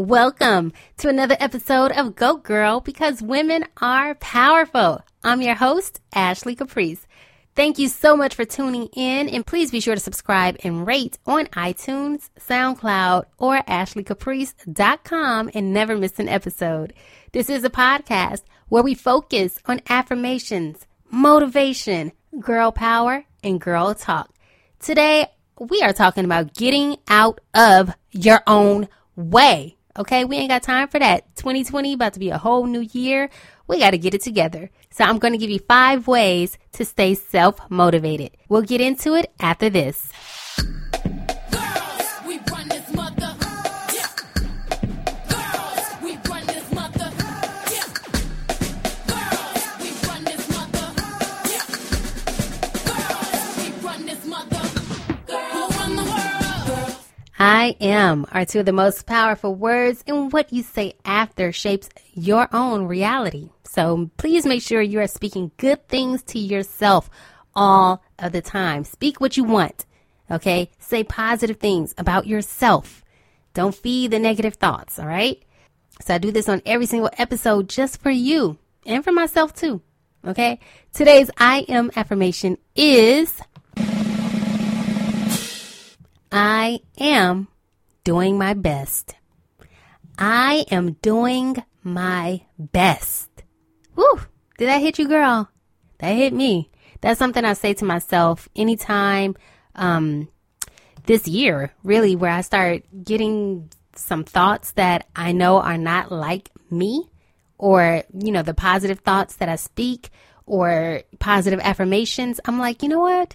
Welcome to another episode of Go Girl because women are powerful. I'm your host, Ashley Caprice. Thank you so much for tuning in and please be sure to subscribe and rate on iTunes, SoundCloud, or ashleycaprice.com and never miss an episode. This is a podcast where we focus on affirmations, motivation, girl power, and girl talk. Today, we are talking about getting out of your own way. Okay, we ain't got time for that. 2020 about to be a whole new year. We got to get it together. So I'm going to give you five ways to stay self motivated. We'll get into it after this. I am are two of the most powerful words, and what you say after shapes your own reality. So please make sure you are speaking good things to yourself all of the time. Speak what you want. Okay. Say positive things about yourself. Don't feed the negative thoughts. All right. So I do this on every single episode just for you and for myself too. Okay. Today's I am affirmation is I am doing my best. I am doing my best. Woo! Did that hit you, girl? That hit me. That's something I say to myself anytime um, this year, really, where I start getting some thoughts that I know are not like me, or, you know, the positive thoughts that I speak, or positive affirmations. I'm like, you know what?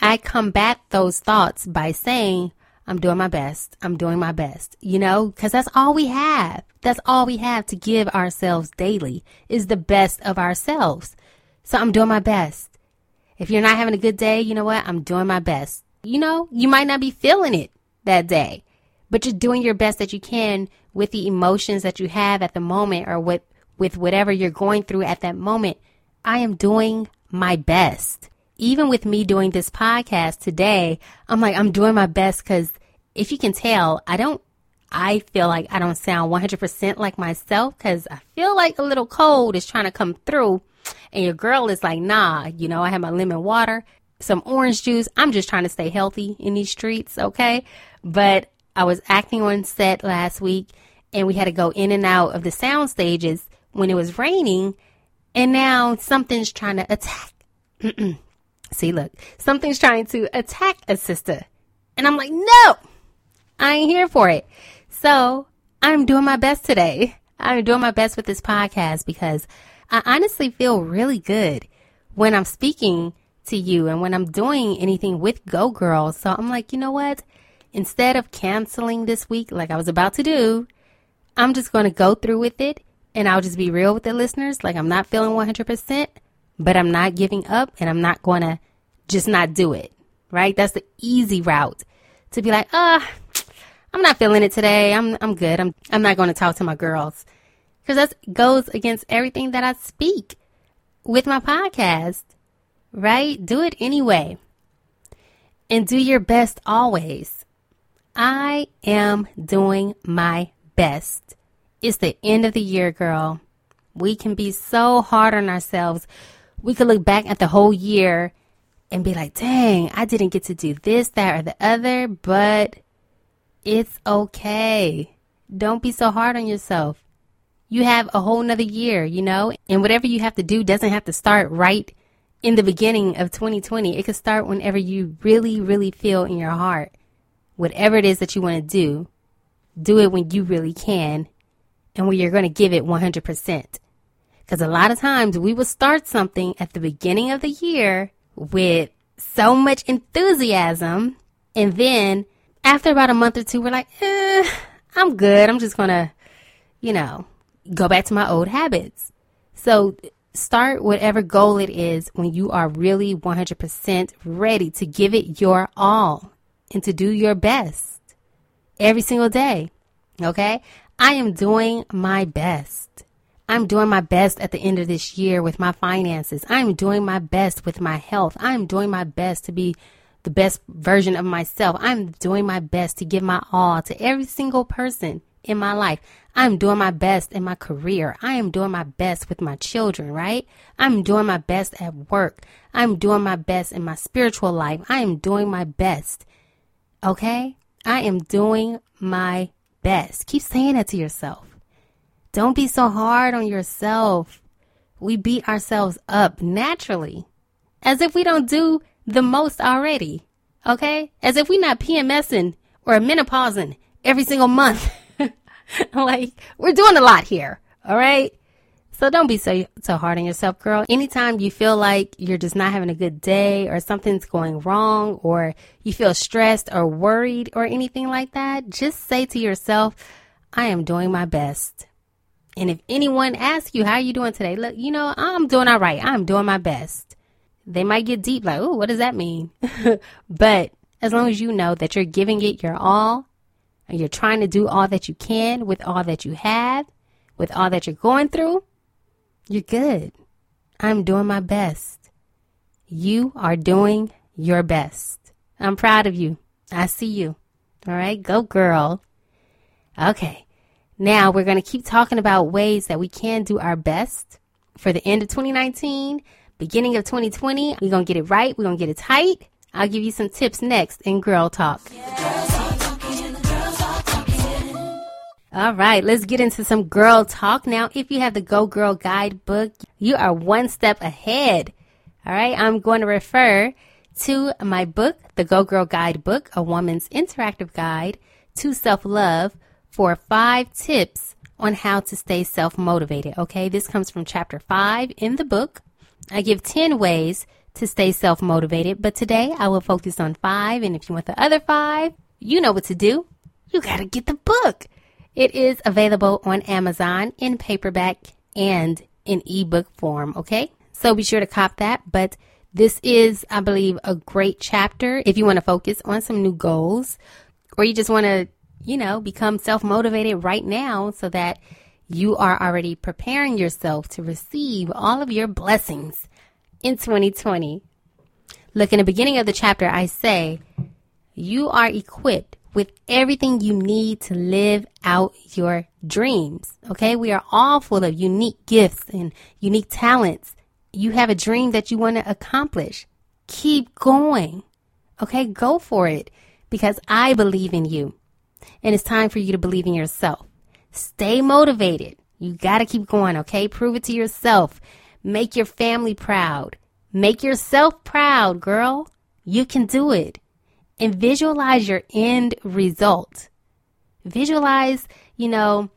I combat those thoughts by saying, I'm doing my best. I'm doing my best, you know, because that's all we have. That's all we have to give ourselves daily is the best of ourselves. So I'm doing my best. If you're not having a good day, you know what? I'm doing my best. You know, you might not be feeling it that day, but you're doing your best that you can with the emotions that you have at the moment or with, with whatever you're going through at that moment. I am doing my best even with me doing this podcast today, I'm like, I'm doing my best because if you can tell, I don't, I feel like I don't sound 100% like myself because I feel like a little cold is trying to come through. And your girl is like, nah, you know, I have my lemon water, some orange juice. I'm just trying to stay healthy in these streets, okay? But I was acting on set last week and we had to go in and out of the sound stages when it was raining. And now something's trying to attack. See, look, something's trying to attack a sister. And I'm like, no, I ain't here for it. So I'm doing my best today. I'm doing my best with this podcast because I honestly feel really good when I'm speaking to you and when I'm doing anything with Go Girls. So I'm like, you know what? Instead of canceling this week like I was about to do, I'm just going to go through with it and I'll just be real with the listeners. Like I'm not feeling 100% but I'm not giving up and I'm not going to just not do it, right? That's the easy route to be like, ah, I'm not feeling it today. I'm, I'm good. I'm, I'm not going to talk to my girls because that goes against everything that I speak with my podcast, right? Do it anyway and do your best always. I am doing my best. It's the end of the year, girl. We can be so hard on ourselves we could look back at the whole year and be like, dang, I didn't get to do this, that, or the other, but it's okay. Don't be so hard on yourself. You have a whole nother year, you know, and whatever you have to do doesn't have to start right in the beginning of 2020. It could start whenever you really, really feel in your heart. Whatever it is that you want to do, do it when you really can and when you're going to give it 100%. Because a lot of times we will start something at the beginning of the year with so much enthusiasm. And then after about a month or two, we're like, eh, I'm good. I'm just going to, you know, go back to my old habits. So start whatever goal it is when you are really 100% ready to give it your all and to do your best every single day. Okay. I am doing my best. I'm doing my best at the end of this year with my finances. I'm doing my best with my health. I'm doing my best to be the best version of myself. I'm doing my best to give my all to every single person in my life. I'm doing my best in my career. I am doing my best with my children, right? I'm doing my best at work. I'm doing my best in my spiritual life. I am doing my best. Okay? I am doing my best. Keep saying that to yourself. Don't be so hard on yourself. We beat ourselves up naturally as if we don't do the most already. Okay? As if we're not PMSing or menopausing every single month. like, we're doing a lot here. All right? So don't be so so hard on yourself, girl. Anytime you feel like you're just not having a good day or something's going wrong or you feel stressed or worried or anything like that, just say to yourself, I am doing my best. And if anyone asks you how are you doing today, look, you know, I'm doing all right. I'm doing my best. They might get deep like, "Oh, what does that mean?" but as long as you know that you're giving it your all and you're trying to do all that you can with all that you have, with all that you're going through, you're good. I'm doing my best. You are doing your best. I'm proud of you. I see you. All right, go girl. Okay, now we're going to keep talking about ways that we can do our best for the end of 2019, beginning of 2020. We're going to get it right, we're going to get it tight, I'll give you some tips next in Girl Talk. All right, let's get into some girl talk now. If you have the Go Girl Guidebook, you are one step ahead. All right, I'm going to refer to my book, The Go Girl Guidebook, a woman's interactive guide to self love for five tips on how to stay self motivated. Okay, this comes from chapter five in the book. I give 10 ways to stay self motivated. But today I will focus on five. And if you want the other five, you know what to do. You got to get the book. It is available on Amazon in paperback and in ebook form. Okay. So be sure to cop that. But this is, I believe, a great chapter if you want to focus on some new goals or you just want to, you know, become self motivated right now so that you are already preparing yourself to receive all of your blessings in 2020. Look, in the beginning of the chapter, I say, you are equipped with everything you need to live out your dreams. Okay. We are all full of unique gifts and unique talents. You have a dream that you want to accomplish. Keep going. Okay. Go for it because I believe in you and it's time for you to believe in yourself. Stay motivated. You got to keep going. Okay. Prove it to yourself. Make your family proud. Make yourself proud, girl. You can do it. And visualize your end result. Visualize, you know,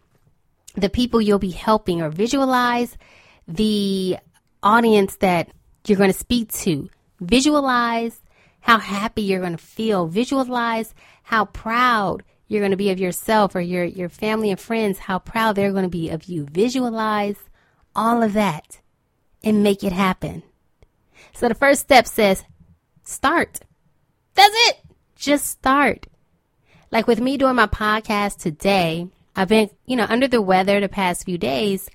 the people you'll be helping or visualize the audience that you're going to speak to. Visualize how happy you're going to feel. Visualize how proud you're going to be of yourself or your, your family and friends, how proud they're going to be of you. Visualize all of that and make it happen. So the first step says start. That's it. Just start. Like with me doing my podcast today, I've been, you know, under the weather the past few days,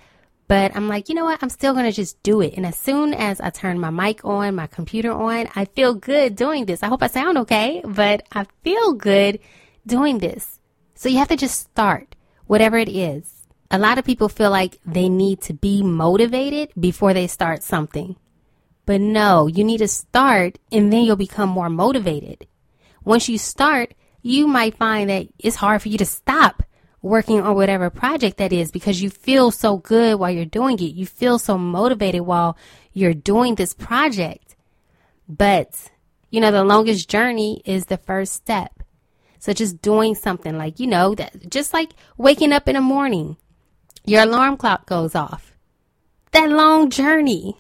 but I'm like, you know what? I'm still going to just do it. And as soon as I turn my mic on, my computer on, I feel good doing this. I hope I sound okay, but I feel good doing this. So you have to just start, whatever it is a lot of people feel like they need to be motivated before they start something. But no, you need to start and then you'll become more motivated. Once you start, you might find that it's hard for you to stop working on whatever project that is because you feel so good while you're doing it. You feel so motivated while you're doing this project. But, you know, the longest journey is the first step. So just doing something like, you know, that just like waking up in the morning your alarm clock goes off. That long journey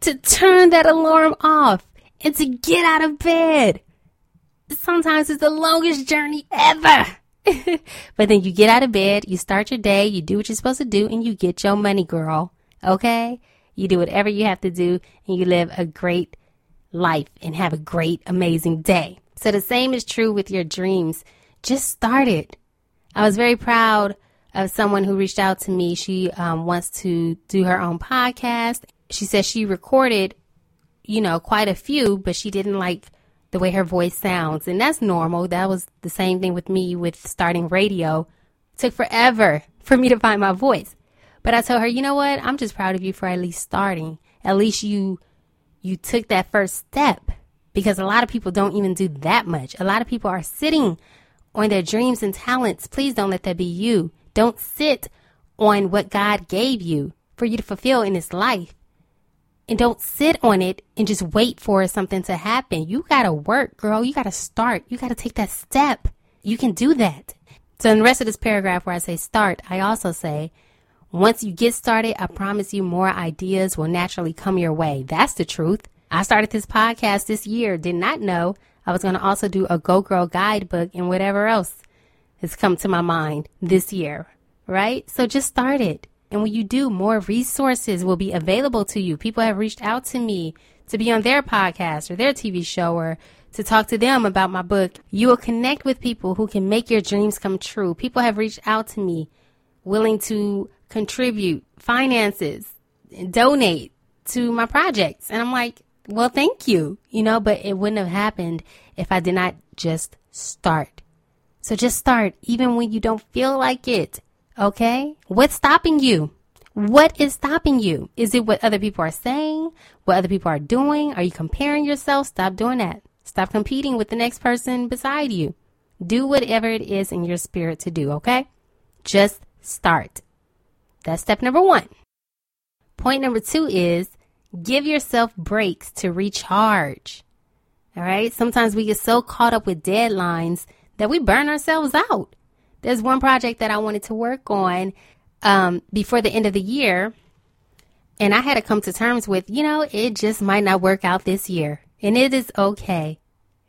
to turn that alarm off and to get out of bed. Sometimes it's the longest journey ever. but then you get out of bed, you start your day, you do what you're supposed to do, and you get your money, girl. Okay? You do whatever you have to do, and you live a great life and have a great, amazing day. So the same is true with your dreams. Just start it. I was very proud of someone who reached out to me. She um, wants to do her own podcast. She says she recorded, you know, quite a few, but she didn't like the way her voice sounds. And that's normal. That was the same thing with me with starting radio took forever for me to find my voice. But I told her, you know what? I'm just proud of you for at least starting. At least you you took that first step because a lot of people don't even do that much. A lot of people are sitting on their dreams and talents. Please don't let that be you. Don't sit on what God gave you for you to fulfill in this life. And don't sit on it and just wait for something to happen. You got to work, girl. You got to start. You got to take that step. You can do that. So in the rest of this paragraph where I say start, I also say, once you get started, I promise you more ideas will naturally come your way. That's the truth. I started this podcast this year, did not know I was going to also do a Go Girl guidebook and whatever else has come to my mind this year, right? So just start it. And when you do, more resources will be available to you. People have reached out to me to be on their podcast or their TV show or to talk to them about my book. You will connect with people who can make your dreams come true. People have reached out to me willing to contribute finances donate to my projects. And I'm like, well, thank you, you know, but it wouldn't have happened if I did not just start. So just start, even when you don't feel like it. Okay? What's stopping you? What is stopping you? Is it what other people are saying? What other people are doing? Are you comparing yourself? Stop doing that. Stop competing with the next person beside you. Do whatever it is in your spirit to do, okay? Just start. That's step number one. Point number two is give yourself breaks to recharge. All right. Sometimes we get so caught up with deadlines that we burn ourselves out. There's one project that I wanted to work on um, before the end of the year. And I had to come to terms with, you know, it just might not work out this year. And it is okay.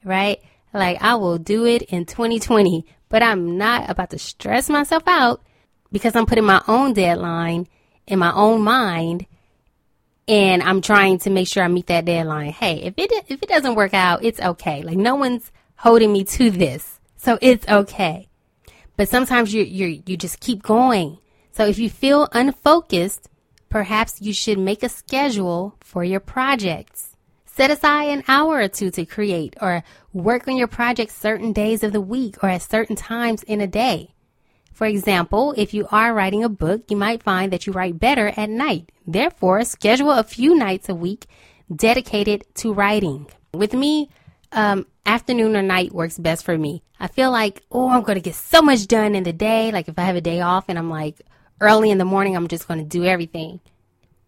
Right. Like I will do it in 2020, but I'm not about to stress myself out because I'm putting my own deadline in my own mind and I'm trying to make sure I meet that deadline. Hey, if it if it doesn't work out, it's okay. Like no one's holding me to this. So it's okay. But sometimes you you you just keep going. So if you feel unfocused, perhaps you should make a schedule for your projects. Set aside an hour or two to create or work on your project certain days of the week or at certain times in a day. For example, if you are writing a book, you might find that you write better at night. Therefore, schedule a few nights a week dedicated to writing. With me, um, afternoon or night works best for me. I feel like, oh, I'm going to get so much done in the day. Like if I have a day off and I'm like early in the morning, I'm just going to do everything.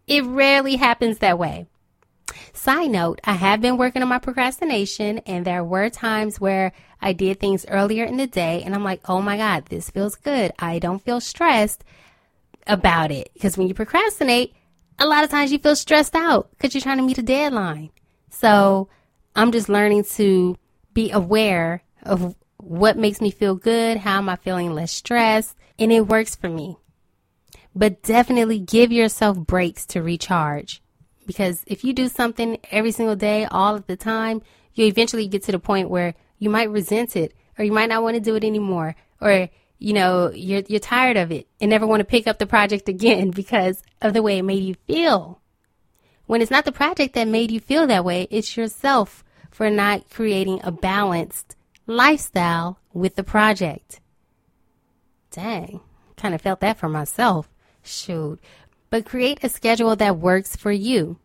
It rarely happens that way. Side note, I have been working on my procrastination, and there were times where I did things earlier in the day, and I'm like, oh my God, this feels good. I don't feel stressed about it. Because when you procrastinate, a lot of times you feel stressed out because you're trying to meet a deadline. So I'm just learning to be aware of what makes me feel good, how am I feeling less stressed, and it works for me. But definitely give yourself breaks to recharge. Because if you do something every single day, all of the time, you eventually get to the point where you might resent it or you might not want to do it anymore or you know you're you're tired of it and never want to pick up the project again because of the way it made you feel. When it's not the project that made you feel that way, it's yourself for not creating a balanced lifestyle with the project. Dang, kind of felt that for myself. Shoot but create a schedule that works for you.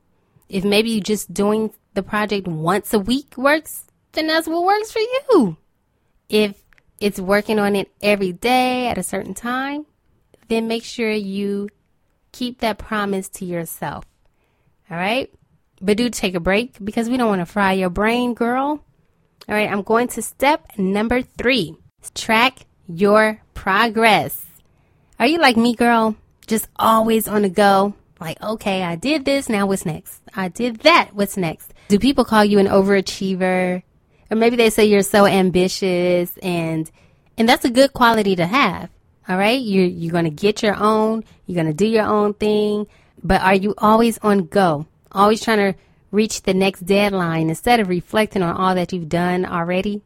If maybe you just doing the project once a week works, then that's what works for you. If it's working on it every day at a certain time, then make sure you keep that promise to yourself. All right? But do take a break because we don't want to fry your brain, girl. All right, I'm going to step number three track your progress. Are you like me, girl? Just always on the go. Like, okay, I did this. Now what's next? I did that. What's next? Do people call you an overachiever? Or maybe they say you're so ambitious and, and that's a good quality to have. All right. You're, you're going to get your own. You're going to do your own thing. But are you always on go? Always trying to reach the next deadline instead of reflecting on all that you've done already?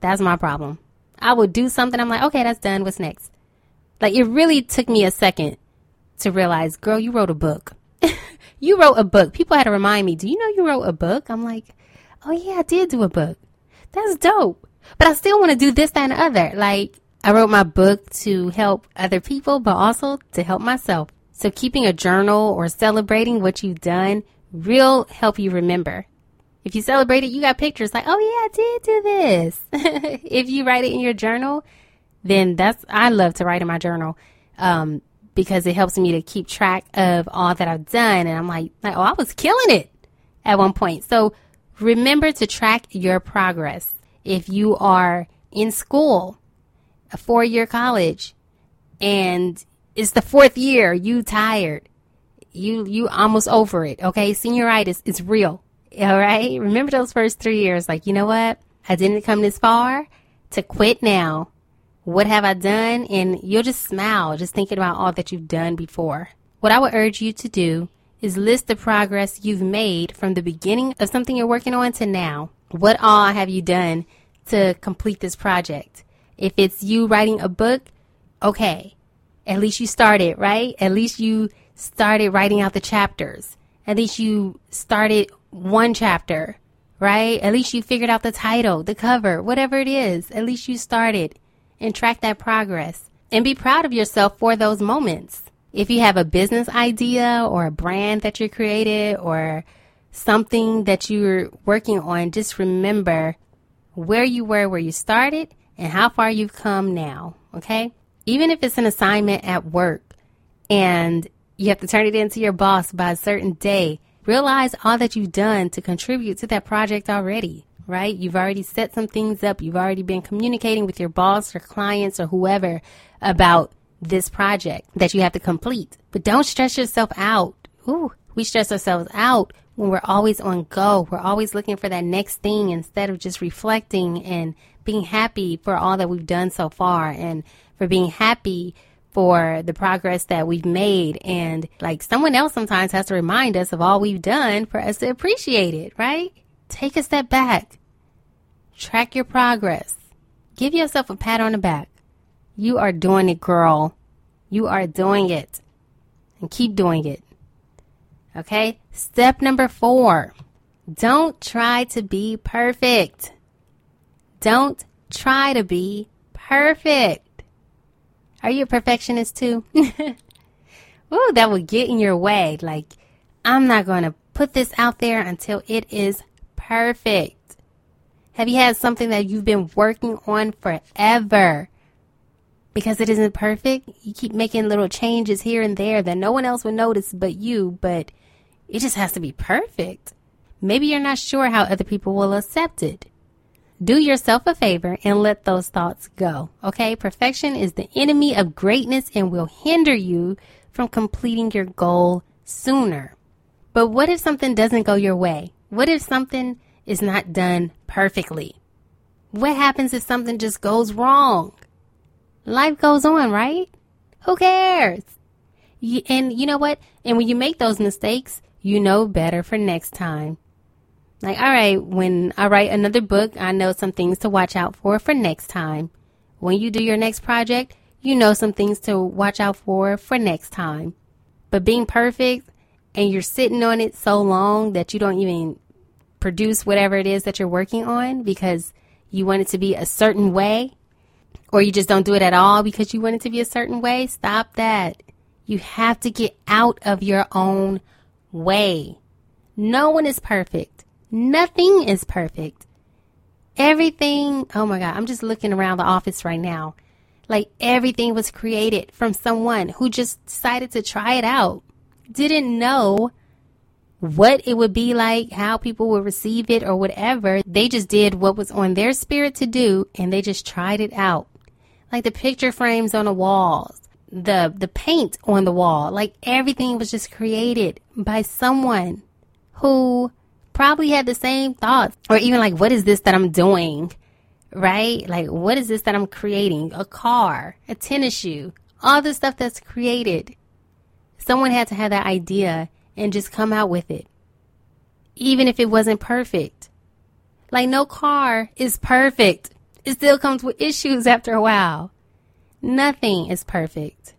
That's my problem. I will do something. I'm like, okay, that's done. What's next? Like it really took me a second to realize, girl, you wrote a book. you wrote a book. People had to remind me, do you know you wrote a book? I'm like, oh yeah, I did do a book. That's dope. But I still want to do this, that, and the other. Like, I wrote my book to help other people, but also to help myself. So keeping a journal or celebrating what you've done will help you remember. If you celebrate it, you got pictures like, oh yeah, I did do this. if you write it in your journal, then that's, I love to write in my journal. Um, because it helps me to keep track of all that I've done. And I'm like, like, oh, I was killing it at one point. So remember to track your progress. If you are in school, a four year college, and it's the fourth year, you tired, you you almost over it. Okay, senioritis is real. All right, remember those first three years. Like, you know what? I didn't come this far to quit now. What have I done? And you'll just smile just thinking about all that you've done before. What I would urge you to do is list the progress you've made from the beginning of something you're working on to now. What all have you done to complete this project? If it's you writing a book, okay. At least you started, right? At least you started writing out the chapters. At least you started one chapter, right? At least you figured out the title, the cover, whatever it is. At least you started and track that progress and be proud of yourself for those moments. If you have a business idea or a brand that you created or something that you're working on, just remember where you were, where you started, and how far you've come now. Okay? Even if it's an assignment at work and you have to turn it in to your boss by a certain day, realize all that you've done to contribute to that project already right? You've already set some things up. You've already been communicating with your boss or clients or whoever about this project that you have to complete. But don't stress yourself out. Ooh, we stress ourselves out when we're always on go. We're always looking for that next thing instead of just reflecting and being happy for all that we've done so far and for being happy for the progress that we've made. And like someone else sometimes has to remind us of all we've done for us to appreciate it, right? Take a step back. Track your progress. Give yourself a pat on the back. You are doing it, girl. You are doing it. And keep doing it. Okay? Step number four don't try to be perfect. Don't try to be perfect. Are you a perfectionist too? Ooh, that will get in your way. Like, I'm not going to put this out there until it is perfect? Have you had something that you've been working on forever? Because it isn't perfect, you keep making little changes here and there that no one else would notice but you, but it just has to be perfect. Maybe you're not sure how other people will accept it. Do yourself a favor and let those thoughts go. Okay? Perfection is the enemy of greatness and will hinder you from completing your goal sooner. But what if something doesn't go your way? What if something is not done perfectly? What happens if something just goes wrong? Life goes on, right? Who cares? And you know what? And when you make those mistakes, you know better for next time. Like, all right, when I write another book, I know some things to watch out for for next time. When you do your next project, you know some things to watch out for for next time. But being perfect and you're sitting on it so long that you don't even produce whatever it is that you're working on because you want it to be a certain way, or you just don't do it at all because you want it to be a certain way, stop that. You have to get out of your own way. No one is perfect. Nothing is perfect. Everything, oh my God, I'm just looking around the office right now. Like everything was created from someone who just decided to try it out didn't know what it would be like, how people would receive it, or whatever. They just did what was on their spirit to do and they just tried it out. Like the picture frames on the walls, the, the paint on the wall, like everything was just created by someone who probably had the same thoughts or even like, what is this that I'm doing? Right? Like, what is this that I'm creating? A car, a tennis shoe, all the stuff that's created Someone had to have that idea and just come out with it. Even if it wasn't perfect. Like no car is perfect. It still comes with issues after a while. Nothing is perfect.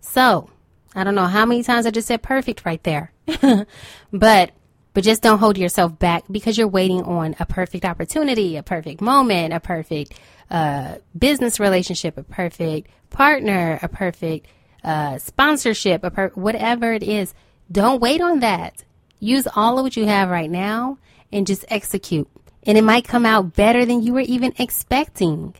So, I don't know how many times I just said perfect right there. but But just don't hold yourself back because you're waiting on a perfect opportunity, a perfect moment, a perfect uh, business relationship, a perfect partner, a perfect uh, sponsorship, a per- whatever it is. Don't wait on that. Use all of what you have right now and just execute. And it might come out better than you were even expecting.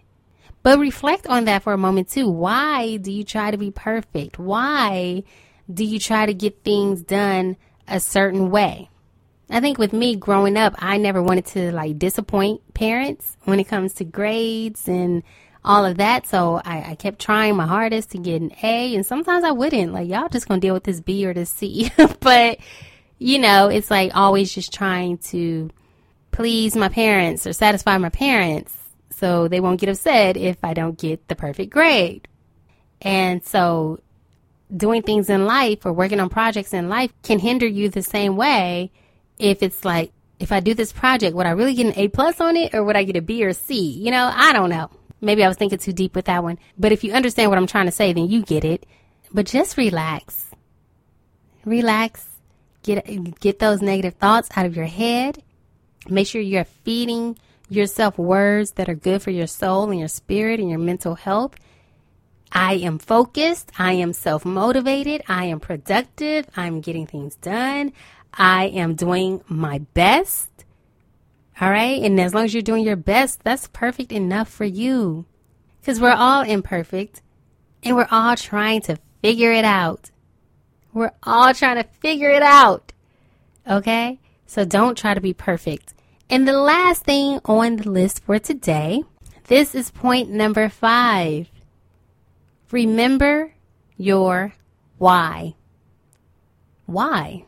But reflect on that for a moment too. Why do you try to be perfect? Why do you try to get things done a certain way? I think with me growing up, I never wanted to like disappoint parents when it comes to grades and all of that. So I, I, kept trying my hardest to get an A, and sometimes I wouldn't. Like, y'all just gonna deal with this B or this C. but, you know, it's like always just trying to please my parents or satisfy my parents so they won't get upset if I don't get the perfect grade. And so doing things in life or working on projects in life can hinder you the same way if it's like if I do this project, would I really get an A plus on it or would I get a B or C? You know, I don't know. Maybe I was thinking too deep with that one. But if you understand what I'm trying to say, then you get it. But just relax. Relax. Get get those negative thoughts out of your head. Make sure you're feeding yourself words that are good for your soul and your spirit and your mental health. I am focused. I am self motivated. I am productive. I'm getting things done. I am doing my best. All right. And as long as you're doing your best, that's perfect enough for you. Because we're all imperfect and we're all trying to figure it out. We're all trying to figure it out. Okay. So don't try to be perfect. And the last thing on the list for today, this is point number five. Remember your why. Why?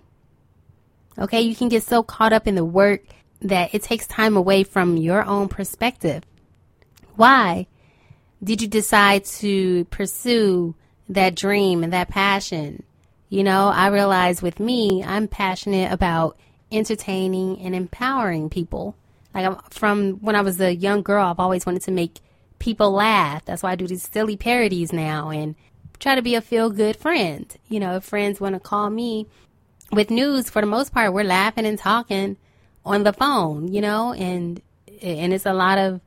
Okay, you can get so caught up in the work that it takes time away from your own perspective. Why did you decide to pursue that dream and that passion? You know, I realize with me, I'm passionate about entertaining and empowering people. Like from when I was a young girl, I've always wanted to make people laugh. That's why I do these silly parodies now and try to be a feel good friend. You know, if friends want to call me with news, for the most part, we're laughing and talking on the phone, you know, and and it's a lot of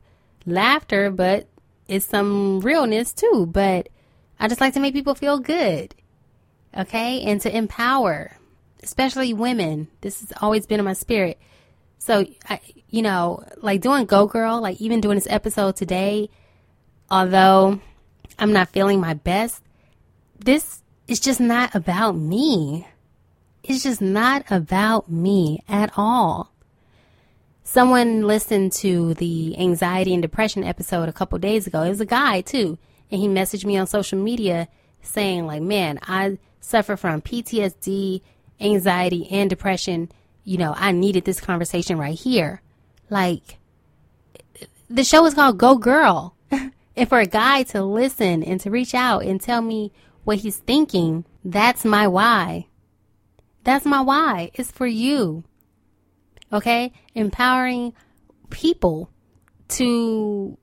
laughter, but it's some realness too. But I just like to make people feel good, okay, and to empower, especially women. This has always been in my spirit. So, I, you know, like doing Go Girl, like even doing this episode today, although I'm not feeling my best, this is just not about me. It's just not about me at all. Someone listened to the anxiety and depression episode a couple days ago. It was a guy too, and he messaged me on social media saying like, "Man, I suffer from PTSD, anxiety, and depression. You know, I needed this conversation right here." Like, the show is called Go Girl. and for a guy to listen and to reach out and tell me what he's thinking, that's my why. That's my why. It's for you. Okay? Empowering people to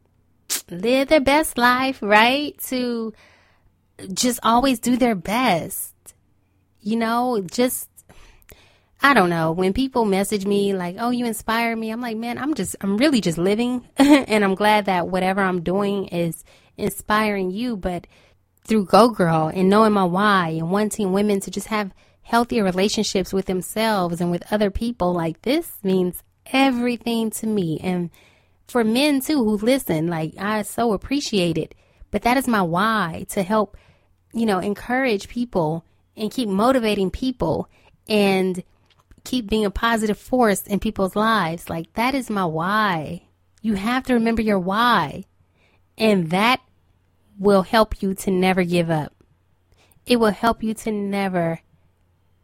live their best life, right? To just always do their best. You know, just I don't know. When people message me like, "Oh, you inspire me." I'm like, "Man, I'm just I'm really just living and I'm glad that whatever I'm doing is inspiring you, but through Go Girl and knowing my why and wanting women to just have healthier relationships with themselves and with other people, like this means everything to me. And for men too who listen, like I so appreciate it. But that is my why to help, you know, encourage people and keep motivating people and keep being a positive force in people's lives. Like that is my why. You have to remember your why. And that will help you to never give up. It will help you to never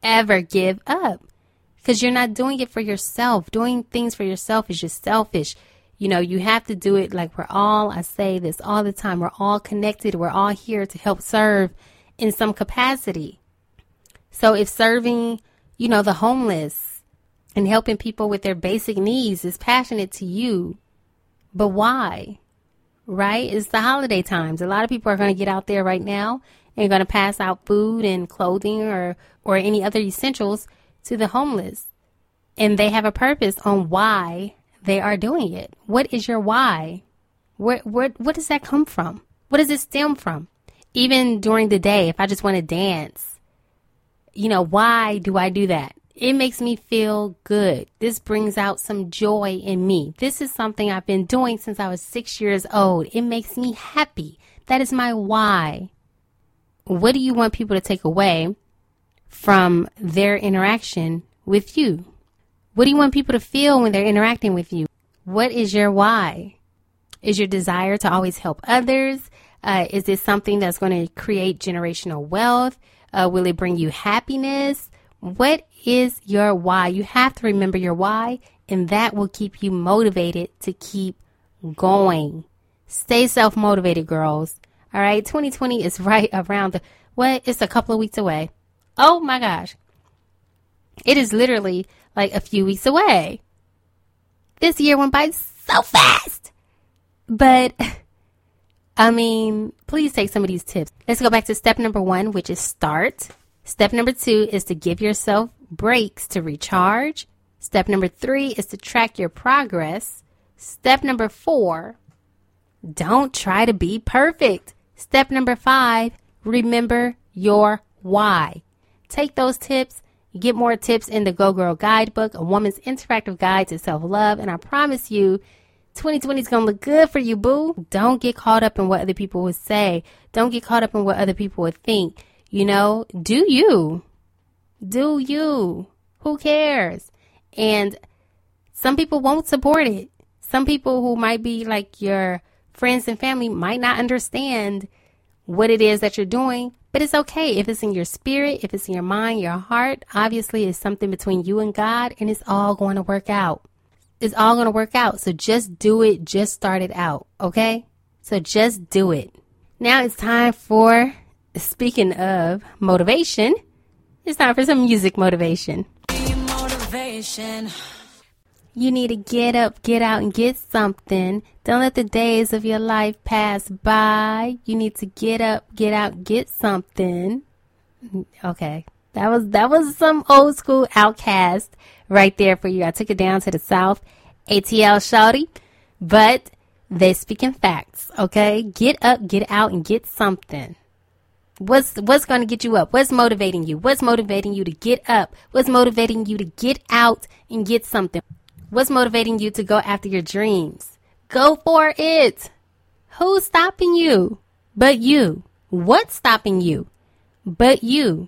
ever give up because you're not doing it for yourself. Doing things for yourself is just selfish. You know, you have to do it like we're all, I say this all the time, we're all connected. We're all here to help serve in some capacity. So if serving, you know, the homeless and helping people with their basic needs is passionate to you, but why? Right? It's the holiday times. A lot of people are going to get out there right now you're going to pass out food and clothing or or any other essentials to the homeless. and they have a purpose on why they are doing it. What is your why? Where, where, what does that come from? What does it stem from? Even during the day, if I just want to dance, you know, why do I do that? It makes me feel good. This brings out some joy in me. This is something I've been doing since I was six years old. It makes me happy. That is my why. What do you want people to take away from their interaction with you? What do you want people to feel when they're interacting with you? What is your why? Is your desire to always help others? Uh, is this something that's going to create generational wealth? Uh, will it bring you happiness? What is your why? You have to remember your why, and that will keep you motivated to keep going. Stay self motivated, girls. All right, 2020 is right around the what? It's a couple of weeks away. Oh my gosh. It is literally like a few weeks away. This year went by so fast. But I mean, please take some of these tips. Let's go back to step number one, which is start. Step number two is to give yourself breaks to recharge. Step number three is to track your progress. Step number four, don't try to be perfect. Step number five, remember your why. Take those tips. get more tips in the Go Girl Guidebook, a woman's interactive guide to self love. And I promise you, 2020 is going to look good for you, boo. Don't get caught up in what other people would say. Don't get caught up in what other people would think. You know, do you. Do you. Who cares? And some people won't support it. Some people who might be like your friends and family might not understand what it is that you're doing, but it's okay. If it's in your spirit, if it's in your mind, your heart, obviously it's something between you and God, and it's all going to work out. It's all going to work out. So just do it. Just start it out. Okay? So just do it. Now it's time for Speaking of motivation, it's time for some music motivation. Motivation. You need to get up, get out, and get something. Don't let the days of your life pass by. You need to get up, get out, get something. Okay. That was that was some old school OutKast right there for you. I took it down to the south. ATL Shouty. But they speaking facts, okay? Get up, get out, and get something. What's what's going to get you up? What's motivating you? What's motivating you to get up? What's motivating you to get out and get something? What's motivating you to go after your dreams? Go for it. Who's stopping you? But you. What's stopping you? But you.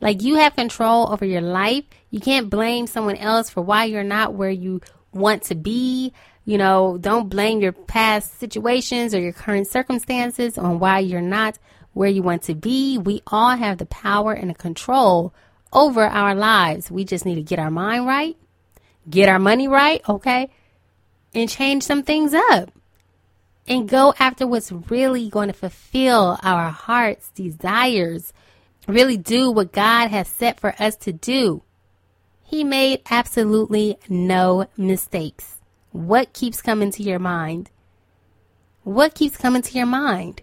Like you have control over your life. You can't blame someone else for why you're not where you want to be. You know, don't blame your past situations or your current circumstances on why you're not where you want to be. We all have the power and the control over our lives. We just need to get our mind right, get our money right, okay, and change some things up and go after what's really going to fulfill our heart's desires. Really do what God has set for us to do. He made absolutely no mistakes. What keeps coming to your mind? What keeps coming to your mind?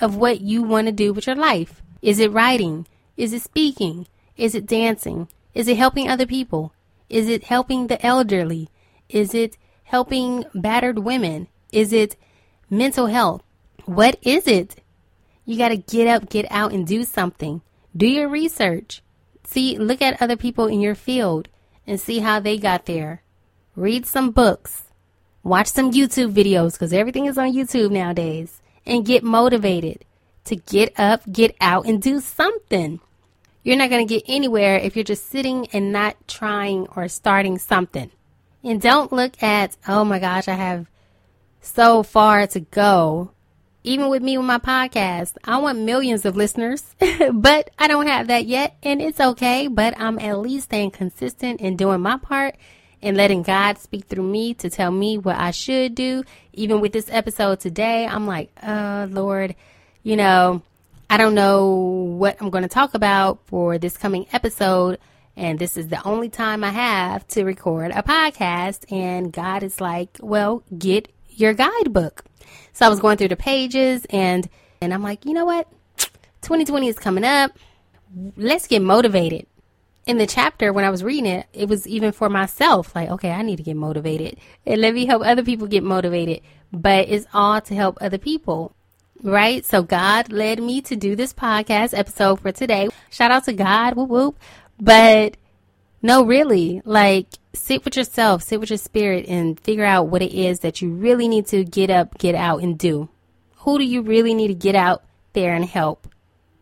of what you want to do with your life. Is it writing? Is it speaking? Is it dancing? Is it helping other people? Is it helping the elderly? Is it helping battered women? Is it mental health? What is it? You got to get up, get out, and do something. Do your research. See, look at other people in your field and see how they got there. Read some books. Watch some YouTube videos because everything is on YouTube nowadays and get motivated to get up, get out, and do something. You're not going to get anywhere if you're just sitting and not trying or starting something. And don't look at, oh my gosh, I have so far to go. Even with me with my podcast, I want millions of listeners, but I don't have that yet, and it's okay. But I'm at least staying consistent and doing my part and letting God speak through me to tell me what I should do. Even with this episode today, I'm like, oh, Lord, you know, I don't know what I'm going to talk about for this coming episode. And this is the only time I have to record a podcast. And God is like, well, get your guidebook. So I was going through the pages and, and I'm like, you know what? 2020 is coming up. Let's get motivated in the chapter when I was reading it, it was even for myself. Like, okay, I need to get motivated. And let me help other people get motivated. But it's all to help other people. Right? So God led me to do this podcast episode for today. Shout out to God. Whoop whoop. But no, really, like sit with yourself, sit with your spirit and figure out what it is that you really need to get up, get out and do. Who do you really need to get out there and help?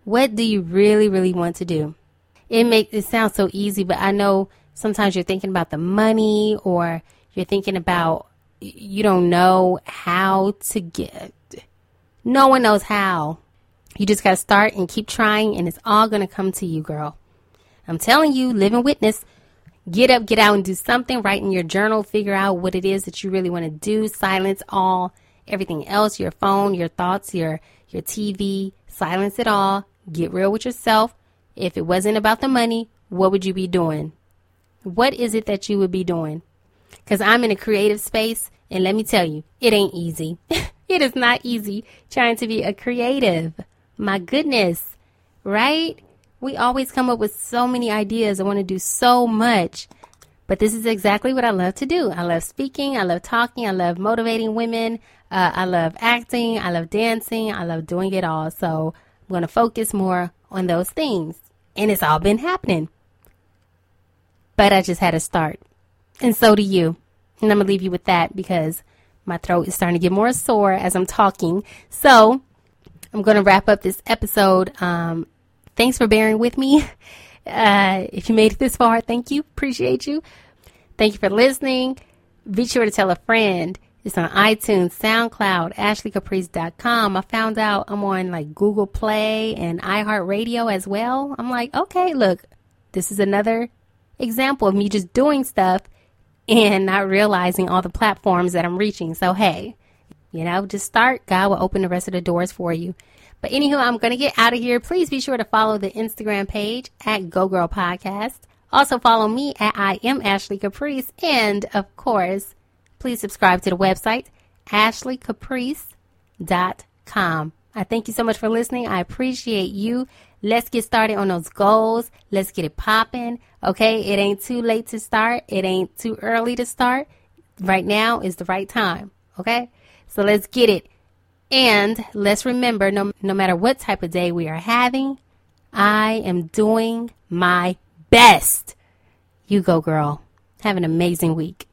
What do you really, really want to do? It makes it sound so easy, but I know sometimes you're thinking about the money or you're thinking about you don't know how to get. No one knows how. You just got to start and keep trying, and it's all going to come to you, girl. I'm telling you, living witness. Get up, get out, and do something. Write in your journal. Figure out what it is that you really want to do. Silence all everything else, your phone, your thoughts, your your TV. Silence it all. Get real with yourself. If it wasn't about the money, what would you be doing? What is it that you would be doing? Because I'm in a creative space, and let me tell you, it ain't easy. it is not easy trying to be a creative. My goodness, right? We always come up with so many ideas. I want to do so much. But this is exactly what I love to do. I love speaking. I love talking. I love motivating women. Uh, I love acting. I love dancing. I love doing it all. So I'm going to focus more on those things. And it's all been happening. But I just had to start. And so do you. And I'm going to leave you with that because my throat is starting to get more sore as I'm talking. So I'm going to wrap up this episode. Um, thanks for bearing with me. Uh, if you made it this far, thank you. Appreciate you. Thank you for listening. Be sure to tell a friend. It's on iTunes, SoundCloud, AshleyCaprice.com. I found out I'm on like Google Play and iHeartRadio as well. I'm like, okay, look, this is another example of me just doing stuff and not realizing all the platforms that I'm reaching. So, hey, you know, just start. God will open the rest of the doors for you. But anywho, I'm going to get out of here. Please be sure to follow the Instagram page at Go Girl Podcast. Also follow me at I am Ashley Caprice. And of course, please subscribe to the website, ashleycaprice.com. I thank you so much for listening. I appreciate you. Let's get started on those goals. Let's get it popping. Okay. It ain't too late to start. It ain't too early to start. Right now is the right time. Okay. So let's get it. And let's remember no, no matter what type of day we are having, I am doing my best. You go, girl. Have an amazing week.